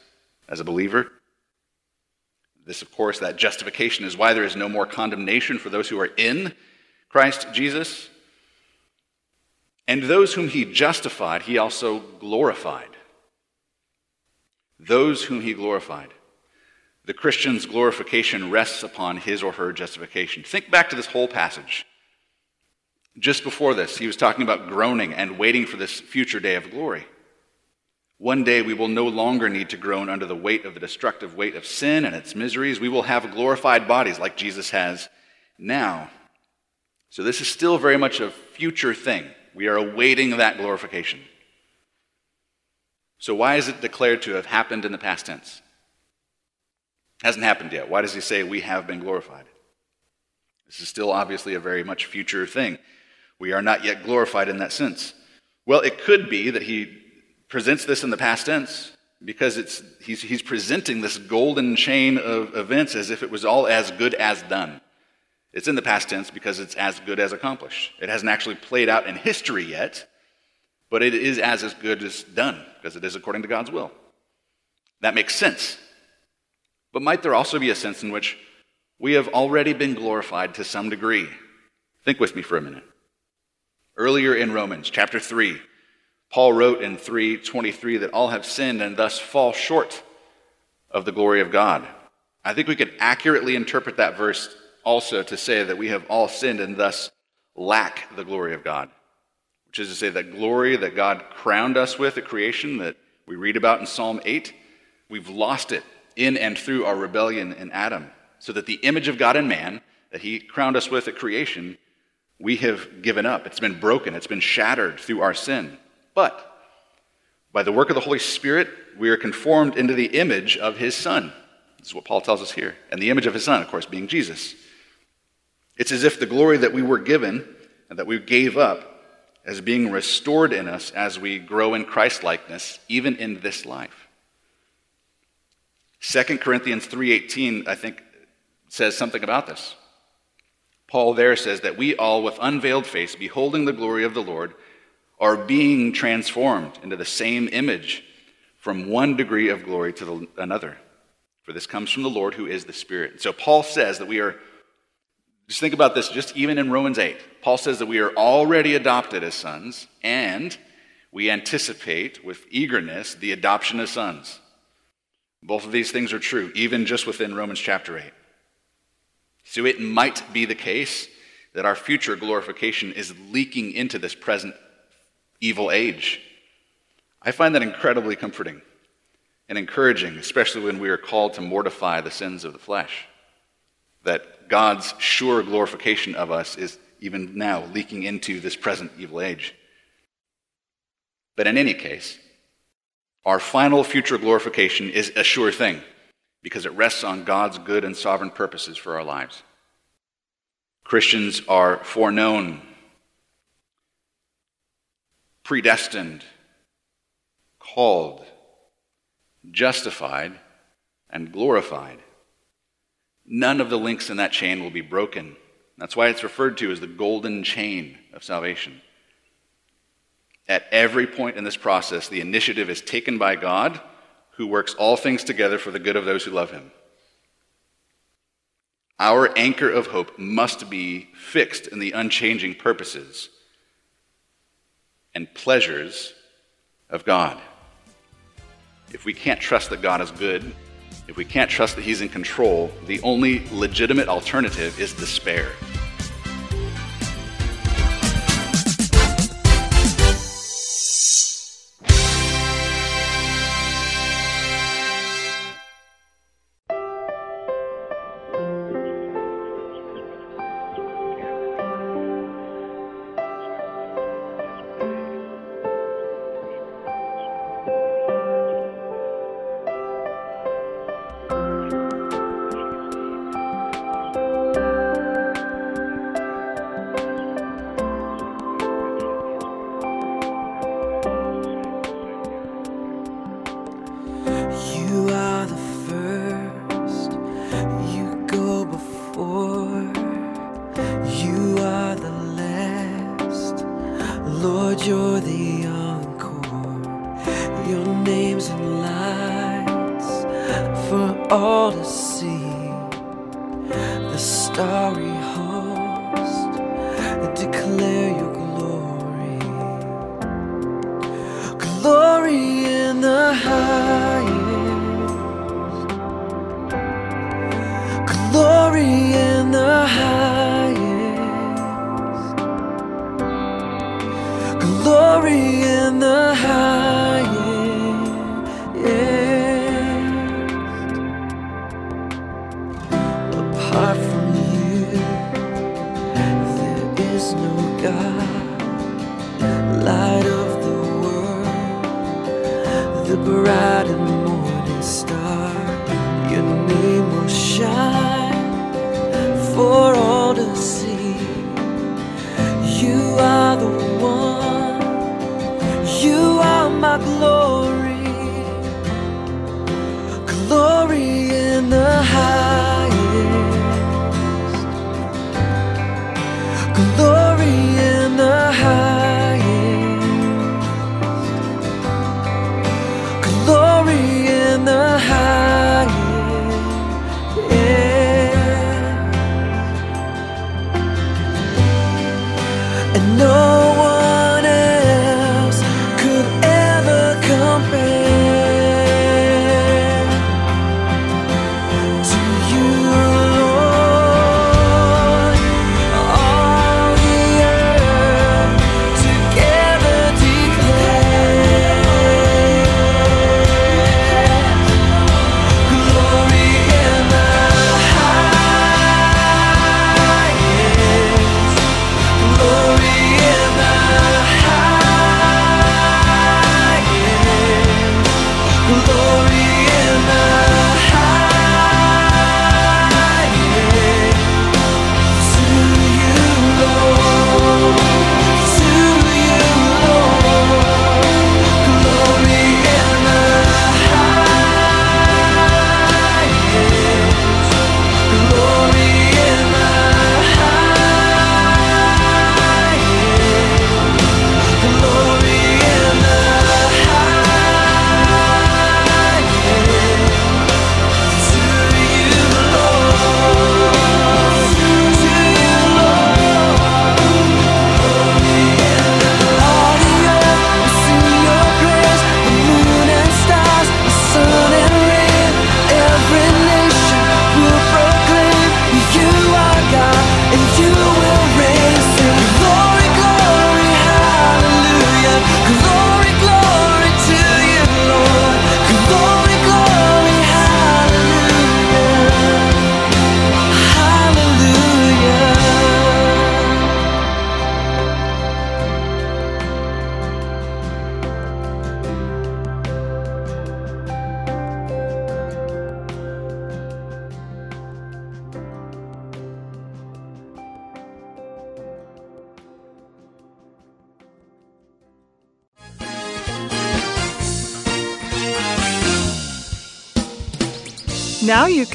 as a believer. This, of course, that justification is why there is no more condemnation for those who are in Christ Jesus. And those whom he justified, he also glorified. Those whom he glorified. The Christian's glorification rests upon his or her justification. Think back to this whole passage. Just before this, he was talking about groaning and waiting for this future day of glory. One day we will no longer need to groan under the weight of the destructive weight of sin and its miseries. We will have glorified bodies like Jesus has now. So this is still very much a future thing. We are awaiting that glorification. So why is it declared to have happened in the past tense? It Hasn't happened yet. Why does he say we have been glorified? This is still obviously a very much future thing. We are not yet glorified in that sense. Well, it could be that he presents this in the past tense because it's, he's, he's presenting this golden chain of events as if it was all as good as done. It's in the past tense because it's as good as accomplished. It hasn't actually played out in history yet, but it is as, as good as done because it is according to God's will. That makes sense. But might there also be a sense in which we have already been glorified to some degree? Think with me for a minute. Earlier in Romans chapter 3, Paul wrote in 3:23 that all have sinned and thus fall short of the glory of God. I think we could accurately interpret that verse also to say that we have all sinned and thus lack the glory of God, which is to say that glory that God crowned us with at creation that we read about in Psalm 8, we've lost it in and through our rebellion in Adam, so that the image of God in man that he crowned us with at creation, we have given up. It's been broken, it's been shattered through our sin. But by the work of the Holy Spirit, we are conformed into the image of his Son. This is what Paul tells us here. And the image of his Son, of course, being Jesus. It's as if the glory that we were given and that we gave up is being restored in us as we grow in Christ likeness, even in this life. 2 Corinthians 3:18 I think says something about this. Paul there says that we all with unveiled face beholding the glory of the Lord are being transformed into the same image from one degree of glory to the, another. For this comes from the Lord who is the Spirit. So Paul says that we are, just think about this, just even in Romans 8. Paul says that we are already adopted as sons, and we anticipate with eagerness the adoption as sons. Both of these things are true, even just within Romans chapter 8. So it might be the case that our future glorification is leaking into this present evil age. I find that incredibly comforting and encouraging, especially when we are called to mortify the sins of the flesh. That God's sure glorification of us is even now leaking into this present evil age. But in any case, our final future glorification is a sure thing because it rests on God's good and sovereign purposes for our lives. Christians are foreknown, predestined, called, justified, and glorified. None of the links in that chain will be broken. That's why it's referred to as the golden chain of salvation. At every point in this process, the initiative is taken by God, who works all things together for the good of those who love him. Our anchor of hope must be fixed in the unchanging purposes and pleasures of God. If we can't trust that God is good, if we can't trust that He's in control, the only legitimate alternative is despair.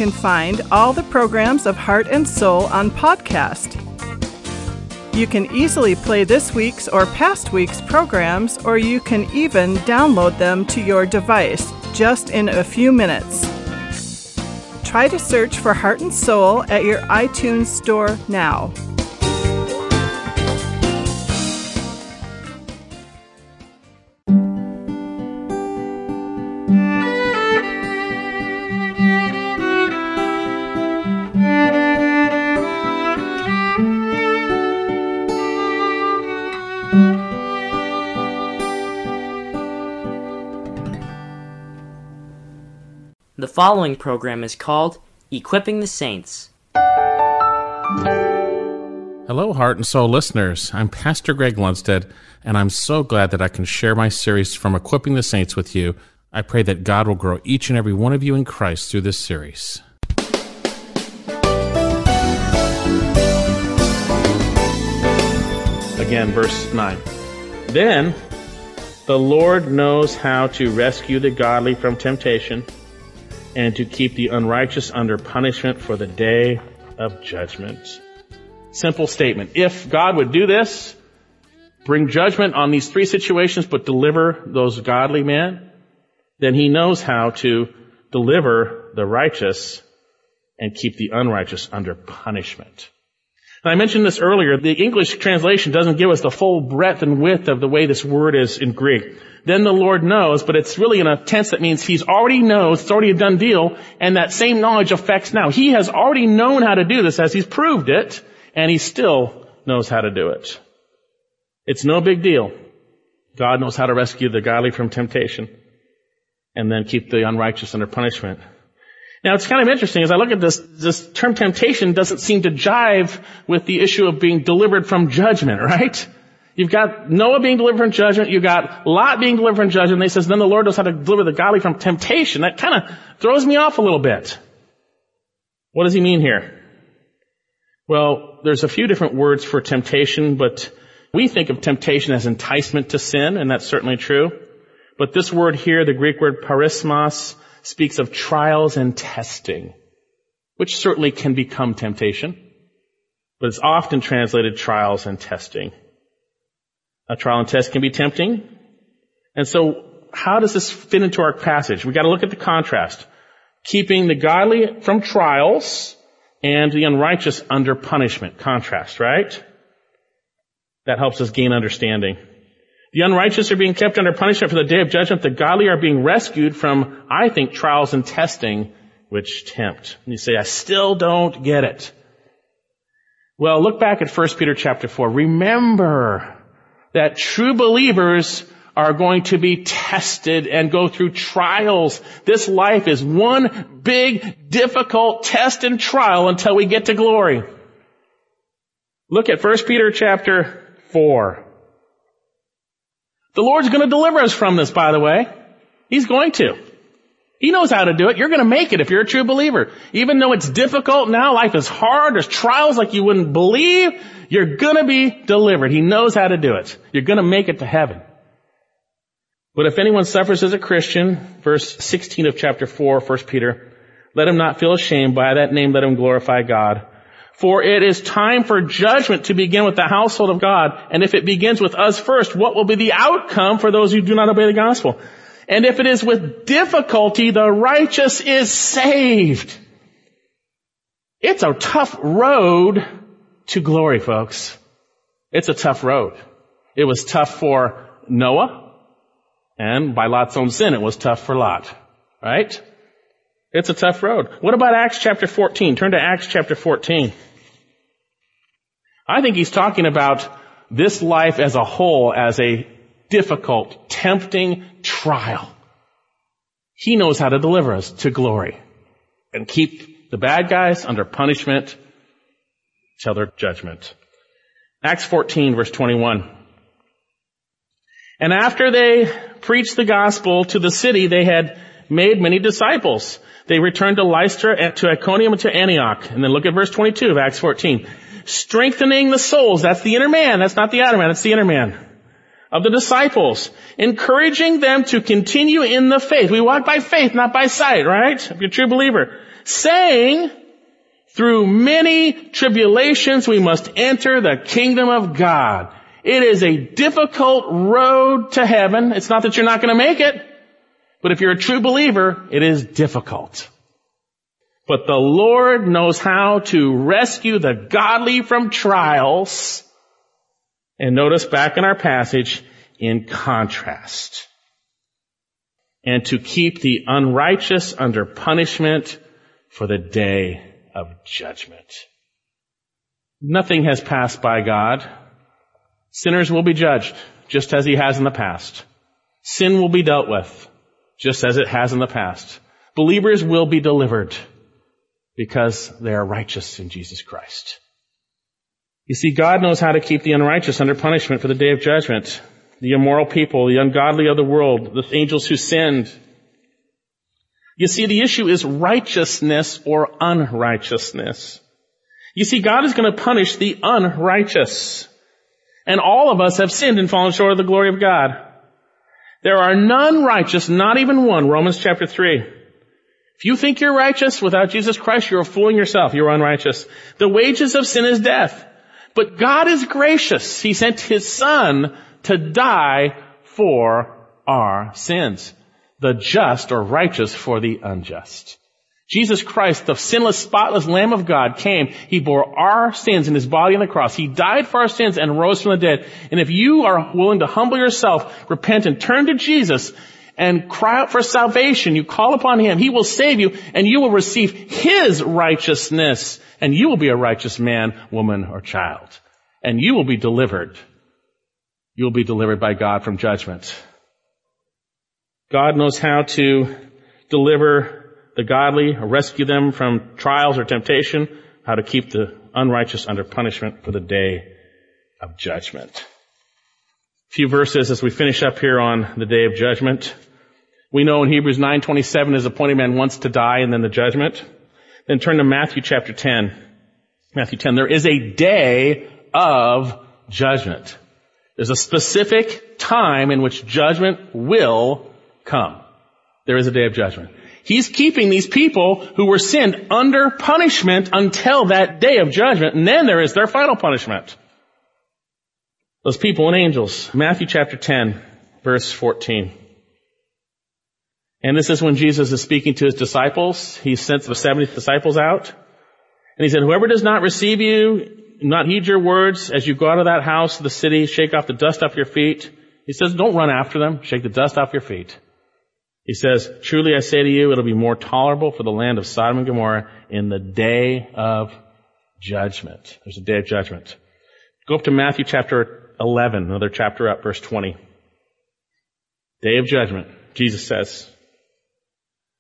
Can find all the programs of Heart and Soul on podcast. You can easily play this week's or past week's programs, or you can even download them to your device just in a few minutes. Try to search for Heart and Soul at your iTunes store now. Following program is called Equipping the Saints. Hello, Heart and Soul listeners. I'm Pastor Greg Lundstead, and I'm so glad that I can share my series from Equipping the Saints with you. I pray that God will grow each and every one of you in Christ through this series. Again, verse 9. Then the Lord knows how to rescue the godly from temptation and to keep the unrighteous under punishment for the day of judgment. Simple statement. If God would do this, bring judgment on these three situations, but deliver those godly men, then he knows how to deliver the righteous and keep the unrighteous under punishment. And I mentioned this earlier. The English translation doesn't give us the full breadth and width of the way this word is in Greek. Then the Lord knows, but it's really in a tense that means He's already knows, it's already a done deal, and that same knowledge affects now. He has already known how to do this as He's proved it, and He still knows how to do it. It's no big deal. God knows how to rescue the godly from temptation and then keep the unrighteous under punishment. Now it's kind of interesting as I look at this, this term temptation doesn't seem to jive with the issue of being delivered from judgment, right? You've got Noah being delivered from judgment, you've got Lot being delivered from judgment, and he says, then the Lord knows how to deliver the godly from temptation. That kind of throws me off a little bit. What does he mean here? Well, there's a few different words for temptation, but we think of temptation as enticement to sin, and that's certainly true. But this word here, the Greek word peirasmos, speaks of trials and testing, which certainly can become temptation, but it's often translated trials and testing. A trial and test can be tempting. And so how does this fit into our passage? We've got to look at the contrast. Keeping the godly from trials and the unrighteous under punishment. Contrast, right? That helps us gain understanding. The unrighteous are being kept under punishment for the day of judgment. The godly are being rescued from, I think, trials and testing which tempt. And you say, I still don't get it. Well, look back at 1 Peter chapter 4. Remember that true believers are going to be tested and go through trials. This life is one big, difficult test and trial until we get to glory. Look at 1 Peter chapter 4. The Lord's going to deliver us from this, by the way. He's going to. He knows how to do it. You're going to make it if you're a true believer. Even though it's difficult now, life is hard, there's trials like you wouldn't believe, you're going to be delivered. He knows how to do it. You're going to make it to heaven. But if anyone suffers as a Christian, verse 16 of chapter 4, 1 Peter, let him not feel ashamed. By that name, let him glorify God. For it is time for judgment to begin with the household of God. And if it begins with us first, what will be the outcome for those who do not obey the gospel? And if it is with difficulty, the righteous is saved. It's a tough road to glory, folks. It's a tough road. It was tough for Noah, and by Lot's own sin, it was tough for Lot. Right? It's a tough road. What about Acts chapter 14? Turn to Acts chapter 14. I think he's talking about this life as a whole as a difficult, tempting trial. He knows how to deliver us to glory and keep the bad guys under punishment till their judgment. Acts 14 verse 21. And after they preached the gospel to the city, they had made many disciples. They returned to Lystra and to Iconium and to Antioch. And then look at verse 22 of Acts 14. Strengthening the souls. That's the inner man. That's not the outer man. That's the inner man. Of the disciples. Encouraging them to continue in the faith. We walk by faith, not by sight, right? If you're a true believer. saying, through many tribulations we must enter the kingdom of God. It is a difficult road to heaven. It's not that you're not going to make it, but if you're a true believer, it is difficult. But the Lord knows how to rescue the godly from trials. And notice back in our passage, in contrast. And to keep the unrighteous under punishment for the day of judgment. Nothing has passed by God. Sinners will be judged, just as he has in the past. Sin will be dealt with, just as it has in the past. Believers will be delivered because they are righteous in Jesus Christ. You see, God knows how to keep the unrighteous under punishment for the day of judgment. The immoral people, the ungodly of the world, the angels who sinned. You see, the issue is righteousness or unrighteousness. You see, God is going to punish the unrighteous. And all of us have sinned and fallen short of the glory of God. There are none righteous, not even one. Romans chapter 3. If you think you're righteous without Jesus Christ, you're fooling yourself. You're unrighteous. The wages of sin is death. But God is gracious. He sent His Son to die for our sins. The just or righteous for the unjust. Jesus Christ, the sinless, spotless Lamb of God came. He bore our sins in His body on the cross. He died for our sins and rose from the dead. And if you are willing to humble yourself, repent and turn to Jesus, and cry out for salvation. You call upon Him. He will save you and you will receive His righteousness and you will be a righteous man, woman, or child. And you will be delivered. You will be delivered by God from judgment. God knows how to deliver the godly, rescue them from trials or temptation, how to keep the unrighteous under punishment for the day of judgment. Few verses as we finish up here on the day of judgment. We know in Hebrews 9:27 his appointed man wants to die and then the judgment. Then turn to Matthew chapter 10. Matthew 10. There is a day of judgment. There's a specific time in which judgment will come. There is a day of judgment. He's keeping these people who were sinned under punishment until that day of judgment, and then there is their final punishment. Those people and angels. Matthew chapter 10, verse 14. And this is when Jesus is speaking to his disciples. He sent the 70 disciples out. And he said, whoever does not receive you, not heed your words as you go out of that house, the city, shake off the dust off your feet. He says, don't run after them. Shake the dust off your feet. He says, truly I say to you, it'll be more tolerable for the land of Sodom and Gomorrah in the day of judgment. There's a day of judgment. Go up to Matthew chapter 11, another chapter up, verse 20. Day of judgment. Jesus says,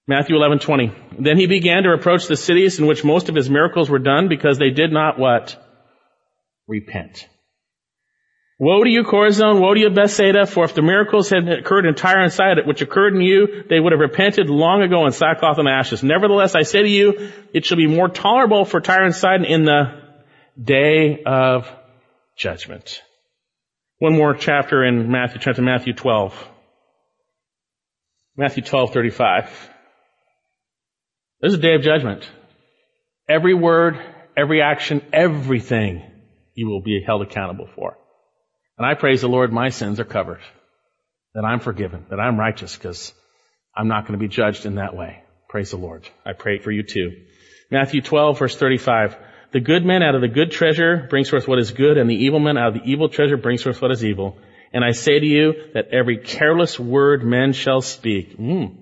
Matthew 11:20. Then he began to approach the cities in which most of his miracles were done because they did not what? Repent. Woe to you, Chorazin! Woe to you, Bethsaida! For if the miracles had occurred in Tyre and Sidon, which occurred in you, they would have repented long ago in sackcloth and ashes. Nevertheless, I say to you, it shall be more tolerable for Tyre and Sidon in the day of judgment. One more chapter in Matthew, turn to Matthew 12. Matthew 12:35. There's a day of judgment. Every word, every action, everything you will be held accountable for. And I praise the Lord, my sins are covered. That I'm forgiven, that I'm righteous because I'm not going to be judged in that way. Praise the Lord. I pray for you too. Matthew 12 verse 35. The good man out of the good treasure brings forth what is good and the evil man out of the evil treasure brings forth what is evil. And I say to you that every careless word men shall speak, mm,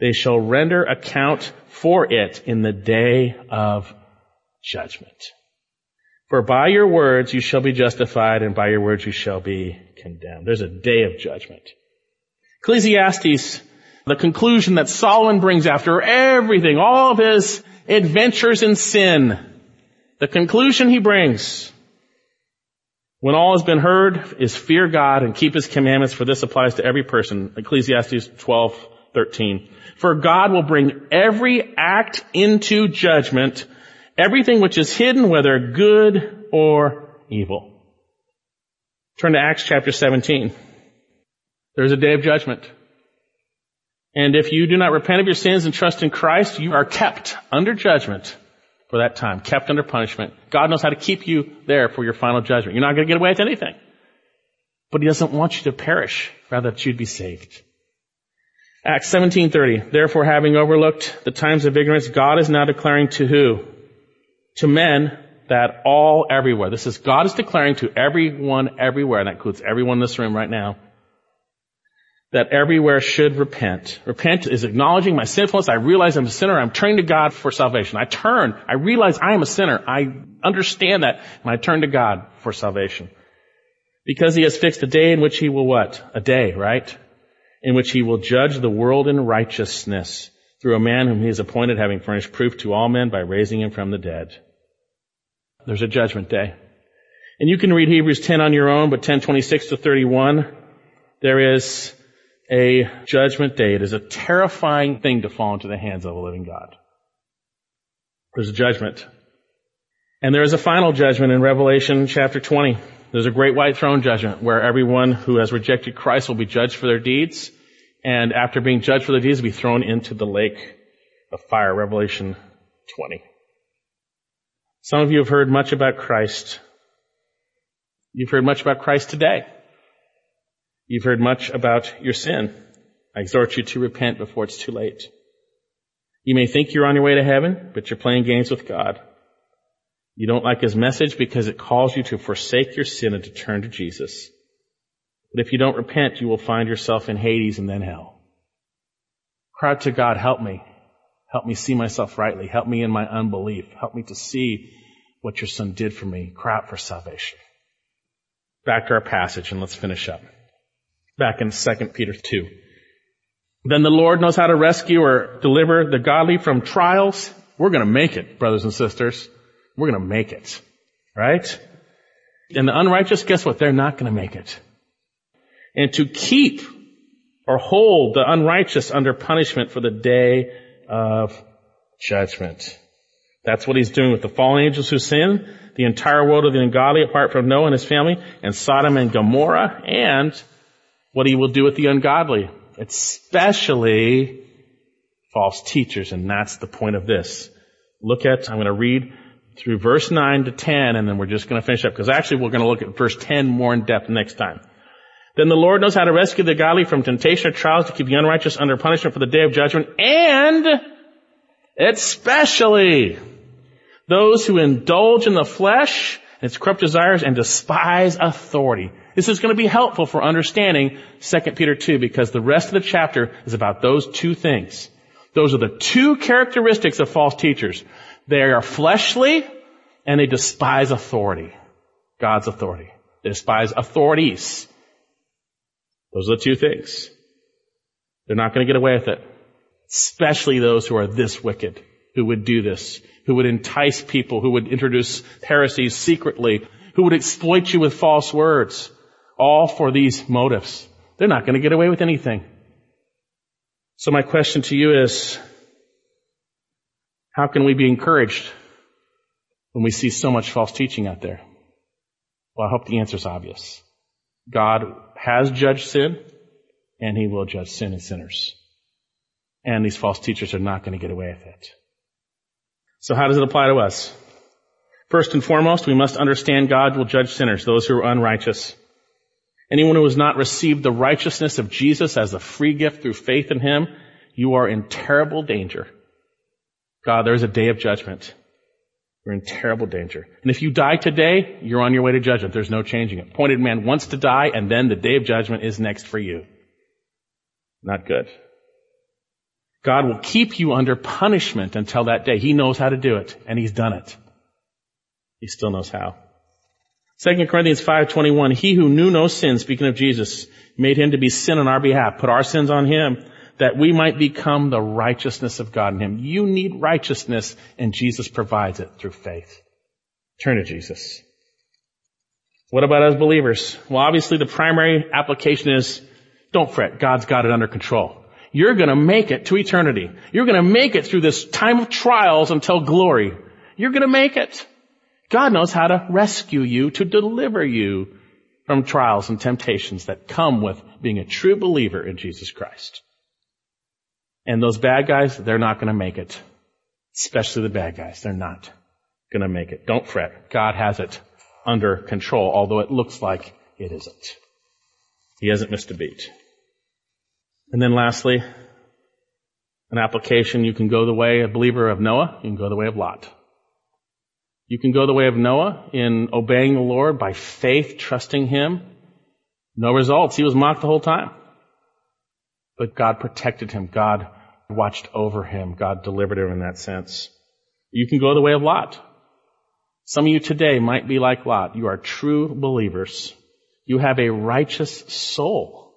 they shall render account for it in the day of judgment. For by your words you shall be justified, and by your words you shall be condemned. There's a day of judgment. Ecclesiastes, the conclusion that Solomon brings after everything, all of his adventures in sin, the conclusion he brings, when all has been heard, is fear God and keep his commandments, for this applies to every person. Ecclesiastes 12, 13. For God will bring every act into judgment, everything which is hidden, whether good or evil. Turn to Acts chapter 17. There's a day of judgment. And if you do not repent of your sins and trust in Christ, you are kept under judgment for that time, kept under punishment. God knows how to keep you there for your final judgment. You're not going to get away with anything. But He doesn't want you to perish, rather that you'd be saved. Acts 17:30. Therefore, having overlooked the times of ignorance, God is now declaring to who? To men that all everywhere. This is God is declaring to everyone everywhere, and that includes everyone in this room right now, that everywhere should repent. Repent is acknowledging my sinfulness. I realize I'm a sinner. I'm turning to God for salvation. I turn. I realize I am a sinner. I understand that, and I turn to God for salvation. Because he has fixed a day in which he will what? A day, right? In which he will judge the world in righteousness through a man whom he has appointed, having furnished proof to all men by raising him from the dead. There's a judgment day. And you can read Hebrews 10 on your own, but 1026 to 31, there is a judgment day. It is a terrifying thing to fall into the hands of a living God. There's a judgment. And there is a final judgment in Revelation chapter 20. There's a great white throne judgment where everyone who has rejected Christ will be judged for their deeds. And after being judged for their deeds, will be thrown into the lake of fire. Revelation 20. Some of you have heard much about Christ. You've heard much about Christ today. You've heard much about your sin. I exhort you to repent before it's too late. You may think you're on your way to heaven, but you're playing games with God. You don't like his message because it calls you to forsake your sin and to turn to Jesus. But if you don't repent, you will find yourself in Hades and then hell. Cry to God, help me. Help me see myself rightly. Help me in my unbelief. Help me to see what your son did for me. Cry out for salvation. Back to our passage and let's finish up back in 2 Peter 2. Then the Lord knows how to rescue or deliver the godly from trials. We're going to make it, brothers and sisters. We're going to make it. Right? And the unrighteous, guess what? They're not going to make it. And to keep or hold the unrighteous under punishment for the day of judgment. That's what he's doing with the fallen angels who sin, the entire world of the ungodly apart from Noah and his family, and Sodom and Gomorrah, and what he will do with the ungodly, especially false teachers. And that's the point of this. Look at, I'm going to read through verse 9 to 10, and then we're just going to finish up, because actually we're going to look at verse 10 more in depth next time. Then the Lord knows how to rescue the godly from temptation or trials to keep the unrighteous under punishment for the day of judgment, and especially those who indulge in the flesh and its corrupt desires and despise authority. This is going to be helpful for understanding 2 Peter 2 because the rest of the chapter is about those two things. Those are the two characteristics of false teachers. They are fleshly and they despise authority. God's authority. They despise authorities. Those are the two things. They're not going to get away with it. Especially those who are this wicked, who would do this, who would entice people, who would introduce heresies secretly, who would exploit you with false words all for these motives. They're not going to get away with anything. So my question to you is, how can we be encouraged when we see so much false teaching out there? Well, I hope the answer is obvious. God has judged sin, and He will judge sin and sinners. And these false teachers are not going to get away with it. So how does it apply to us? First and foremost, we must understand God will judge sinners, those who are unrighteous. Anyone who has not received the righteousness of Jesus as a free gift through faith in Him, you are in terrible danger. God, there is a day of judgment. You're in terrible danger. And if you die today, you're on your way to judgment. There's no changing it. Appointed man wants to die, and then the day of judgment is next for you. Not good. God will keep you under punishment until that day. He knows how to do it, and He's done it. He still knows how. 2 Corinthians 5.21, He who knew no sin, speaking of Jesus, made Him to be sin on our behalf, put our sins on Him, that we might become the righteousness of God in Him. You need righteousness, and Jesus provides it through faith. Turn to Jesus. What about as believers? Well, obviously the primary application is, don't fret, God's got it under control. You're gonna make it to eternity. You're gonna make it through this time of trials until glory. You're gonna make it. God knows how to rescue you, to deliver you from trials and temptations that come with being a true believer in Jesus Christ. And those bad guys, they're not going to make it. Especially the bad guys. They're not going to make it. Don't fret. God has it under control, although it looks like it isn't. He hasn't missed a beat. And then lastly, an application, you can go the way, a believer of Noah, you can go the way of Lot. You can go the way of Noah in obeying the Lord by faith, trusting Him. No results. He was mocked the whole time. But God protected him. God watched over him. God delivered him in that sense. You can go the way of Lot. Some of you today might be like Lot. You are true believers. You have a righteous soul,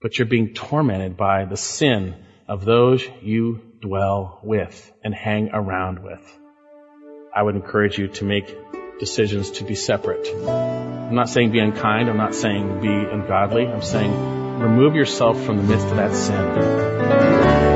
but you're being tormented by the sin of those you dwell with and hang around with. I would encourage you to make decisions to be separate. I'm not saying be unkind. I'm not saying be ungodly. I'm saying remove yourself from the midst of that sin.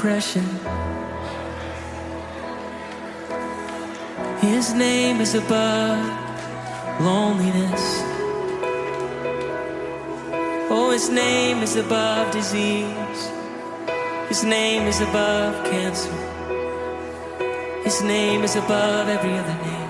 depression. His name is above loneliness. Oh, his name is above disease. His name is above cancer. His name is above every other name.